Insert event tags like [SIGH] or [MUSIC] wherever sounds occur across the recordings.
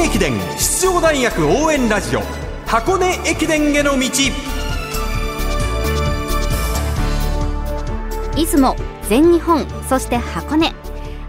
根駅伝出場大学応援ラジオ箱根駅伝への道。出雲全日本そして箱根。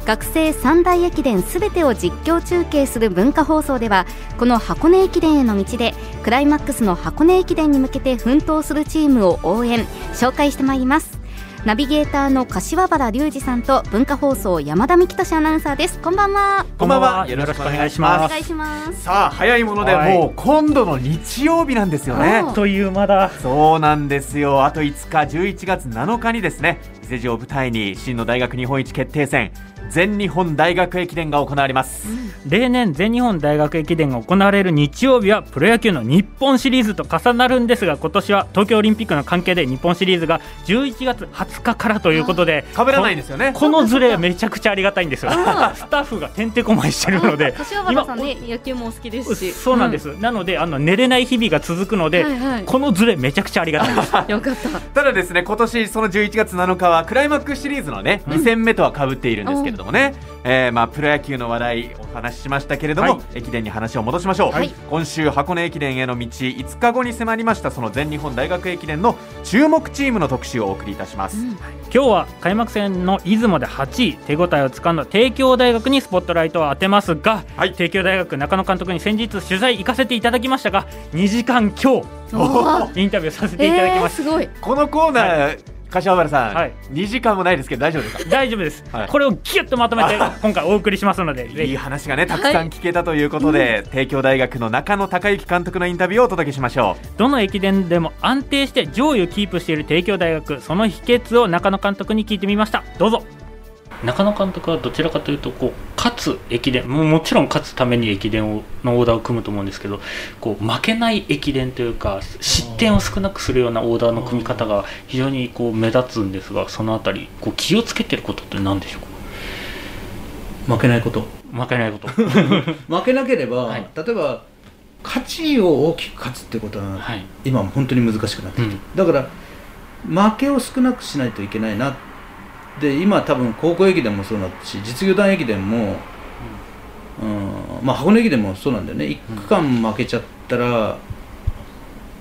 学生三大駅伝すべてを実況中継する文化放送ではこの箱根駅伝への道でクライマックスの箱根駅伝に向けて奮闘するチームを応援紹介してまいります。ナビゲーターの柏原隆二さんと文化放送山田美希俊アナウンサーです。こんばんは。こんばんは。よろしくお願いします。お願いします。さあ早いものでもう今度の日曜日なんですよね。おという間だ。そうなんですよ。あと5日11月7日にですね伊勢路を舞台に真の大学日本一決定戦全日本大学駅伝が行われます、例年全日本大学駅伝が行われる日曜日はプロ野球の日本シリーズと重なるんですが今年は東京オリンピックの関係で日本シリーズが11月20日からということで被らないんですよね。このズレめちゃくちゃありがたいんですよ。[LAUGHS] スタッフがてんてこまいしてるので。柏原さんね野球もお好きですし。そうなんです、なのであの寝れない日々が続くので、はいはい。このズレめちゃくちゃありがたいです。[LAUGHS] よかった。ただですね今年その11月7日はクライマックスシリーズのね、2戦目とは被っているんですけれどもね、えーまあプロ野球の話題お話ししましたけれども、はい。駅伝に話を戻しましょう、はい。今週箱根駅伝への道5日後に迫りましたその全日本大学駅伝の注目チームの特集をお送りいたします、今日は開幕戦の出雲で8位手応えをつかんだ帝京大学にスポットライトを当てますが、はい。帝京大学中野監督に先日取材行かせていただきましたが2時間今お日インタビューさせていただきました、すごい。このコーナー、柏原さん、はい。2時間もないですけど大丈夫ですか？大丈夫です、はい。これをギュッとまとめて [LAUGHS] 今回お送りしますのでぜいいひ話がねたくさん聞けたということで、帝京大学の中野孝之監督のインタビューをお届けしましょう。どの駅伝でも安定して上位をキープしている帝京大学その秘訣を中野監督に聞いてみました。どうぞ中野監督はどちらかというとこう勝つ駅伝ももちろん勝つために駅伝をのオーダーを組むと思うんですけどこう負けない駅伝というか失点を少なくするようなオーダーの組み方が非常にこう目立つんですがそのあたりこう気をつけてることって何でしょう負けないこと。か負けないこと。[LAUGHS] 負けなければ、はい。例えば勝ちを大きく勝つってことは、はい、今は本当に難しくなってきてる、うん。だから負けを少なくしないといけないなで今多分高校駅伝もそうなったし実業団駅伝も、うん。まあ、箱根駅伝もそうなんだよね。一区間負けちゃったら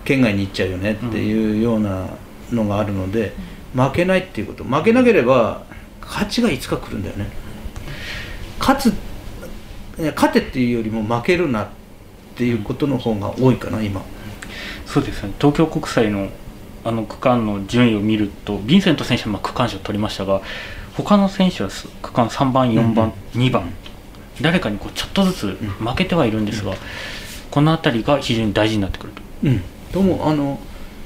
県外に行っちゃうよねっていうようなのがあるので、負けないっていうこと。負けなければ勝ちがいつか来るんだよね。勝つ勝てっていうよりも負けるなっていうことの方が多いかな今。そうですね。東京国際のあの区間の順位を見るとヴィンセント選手はまあ区間賞を取りましたが他の選手はす区間3番4番、2番誰かにこうちょっとずつ負けてはいるんですが、この辺りが非常に大事になってくると。うん。ともあの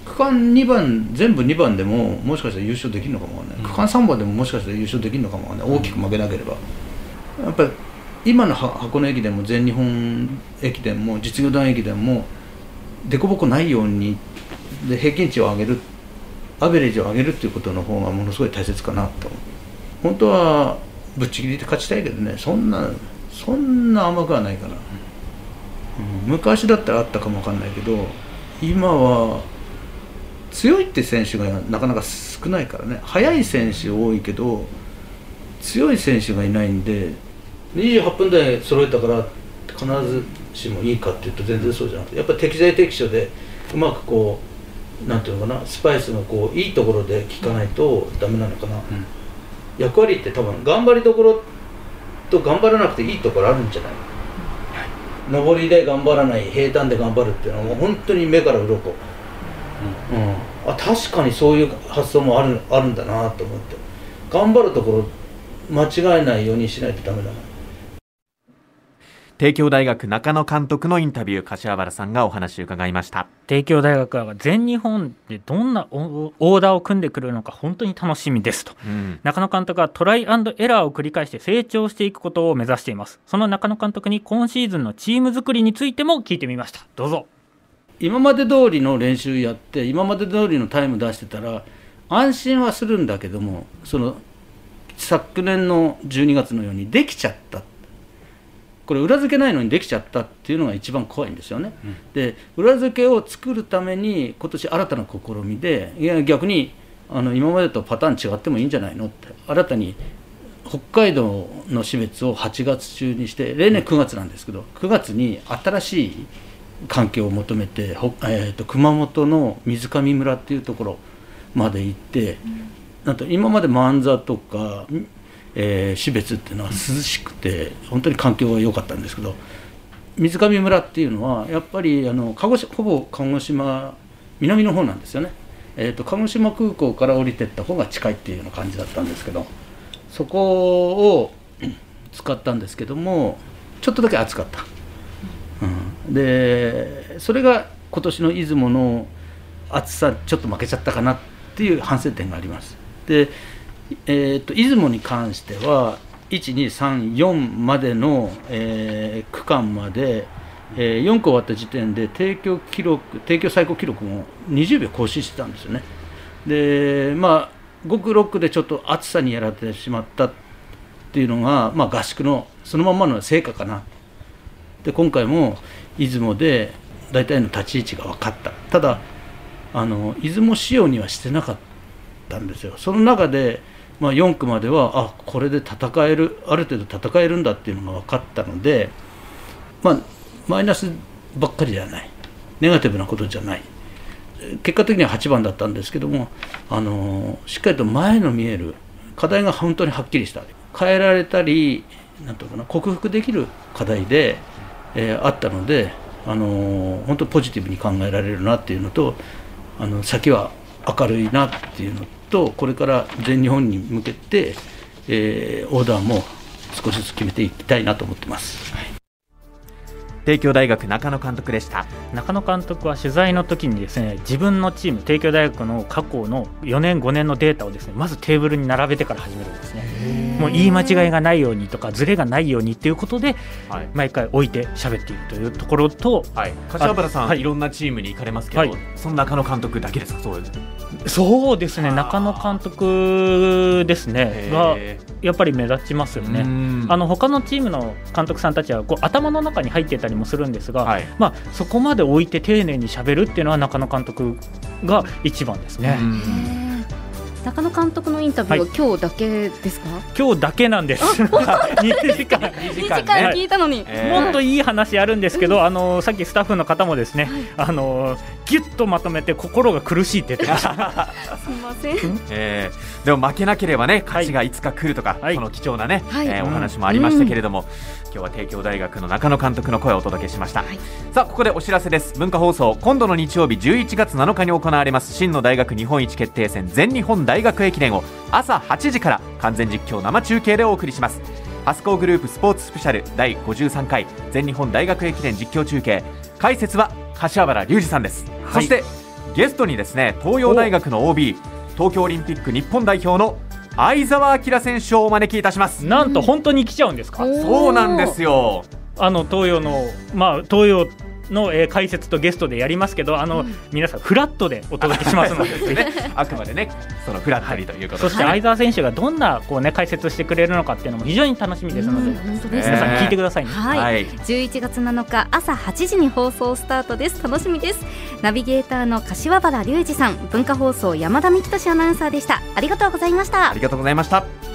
区間2番全部2番でももしかしたら優勝できるのかもわかんない、区間3番でももしかしたら優勝できるのかもわかんない。大きく負けなければ、やっぱり今のは箱根駅伝も全日本駅伝も実業団駅伝も凸凹ないようにで平均値を上げるアベレージを上げるっていうことの方がものすごい大切かなと。本当はぶっちぎりで勝ちたいけどね。そんなそんな甘くはないから、うん。昔だったらあったかもわかんないけど今は強いって選手がなかなか少ないからね。速い選手多いけど強い選手がいないんで28分台揃えたから必ずしもいいかっていうと全然そうじゃなくてやっぱ適材適所でうまくこうなんていうのかなスパイスがこういいところで効かないとダメなのかな、役割って多分頑張りどころと頑張らなくていいところあるんじゃない？上りで頑張らない平坦で頑張るっていうのはもう本当に目から鱗、うん。あ確かにそういう発想もあるあるんだなと思って。頑張るところ間違えないようにしないとダメだな帝京大学中野監督のインタビュー柏原さんがお話を伺いました。帝京大学は全日本でどんなオオーダーを組んでくるのか本当に楽しみですと。うん。中野監督はトライアンドエラーを繰り返して成長していくことを目指しています。その中野監督に今シーズンのチーム作りについても聞いてみました。どうぞ。今まで通りの練習やって今まで通りのタイム出してたら安心はするんだけどもその昨年の12月のようにできちゃったこれ裏付けないのにできちゃったっていうのが一番怖いんですよね、で裏付けを作るために今年新たな試みでいや逆にあの今までとパターン違ってもいいんじゃないのって新たに方北海道の標別を8月中にして例年9月なんですけど9月に新しい環境を求めて、ほえー、と熊本の水上村っていうところまで行って、なんと今まで万座とか、えー、標別っていうのは涼しくて本当に環境が良かったんですけど水上村っていうのはやっぱりあの鹿児ほぼ鹿児島南の方なんですよね、えー、と鹿児島空港から降りてった方が近いっていうような感じだったんですけどそこを使ったんですけどもちょっとだけ暑かった、うん、でそれが今年の出雲の暑さちょっと負けちゃったかなっていう反省点があります。で、えー、と出雲に関しては1234までの、えー区間まで、え4区終わった時点で提供記録提供最高記録も20秒更新してたんですよね。でまあ5区6区でちょっと暑さにやられてしまったっていうのが、まあ、合宿のそのままの成果かな。で今回も出雲で大体の立ち位置が分かった。ただあの出雲仕様にはしてなかった。んですよ。その中で、まあ、4区まではあこれで戦えるある程度戦えるんだっていうのが分かったのでまあマイナスばっかりじゃない。ネガティブなことじゃない。結果的には8番だったんですけどもあのしっかりと前の見える課題が本当にはっきりした。変えられたりなんとかな克服できる課題で、えーあったのであの本当ポジティブに考えられるなっていうのとあの先は明るいなっていうのとこれから全日本に向けて、えーオーダーも少しずつ決めていきたいなと思ってます。帝京大学中野監督でした。中野監督は取材の時にですね自分のチーム帝京大学の過去の4年5年のデータをですねまずテーブルに並べてから始めるんですね。もう言い間違いがないようにとかズレがないようにっていうことではい。毎回置いて喋っているというところとはい、柏原さん、はいい、ろんなチームに行かれますけど、はい。その中野監督だけですか、そうです。そうですね。中野監督ですね。がへやっぱり目立ちますよーね。うん。あの他のチームの監督さんたちはこう頭の中に入っていたりもするんですが、はい。まあ、そこまで置いて丁寧にしゃべるっていうのは中野監督が一番ですね。うん。中野監督のインタビューは今日だけですか、今日だけなんです。2 [LAUGHS] 時間。2 2時間聞いたのに、えー。もっといい話あるんですけど、あのさっきスタッフの方もですね、あのぎゅっとまとめて心が苦しいって言ってました。[LAUGHS] すみません。えーでも負けなければね勝ちがいつか来るとか、はい。その貴重なね、はい。えーお話もありましたけれども、今日は帝京大学の中野監督の声をお届けしました、はい。さあここでお知らせです。文化放送今度の日曜日11月7日に行われます真の大学日本一決定戦全日本大学駅伝を朝8時から完全実況生中継でお送りします。ハスコーグループスポーツスペシャル第53回全日本大学駅伝実況中継。解説は柏原隆二さんです、はいそしてゲストにですね東洋大学の OB 東京オリンピック日本代表の相澤明選手をお招きいたします。なんと本当に来ちゃうんですか？そうなんですよ。あの東洋のまあ東洋の、えー解説とゲストでやりますけど、あの、皆さんフラットでお届けしますので。[LAUGHS] ね。あくまでねそのフラットリーということで。そして相澤選手がどんなこうね解説してくれるのかっていうのも非常に楽しみですので、皆さん聞いてくださいね。はい、はい。11月7日朝8時に放送スタートです。楽しみです。ナビゲーターの柏原隆二さん。文化放送山田美希俊アナウンサーでした。ありがとうございました。ありがとうございました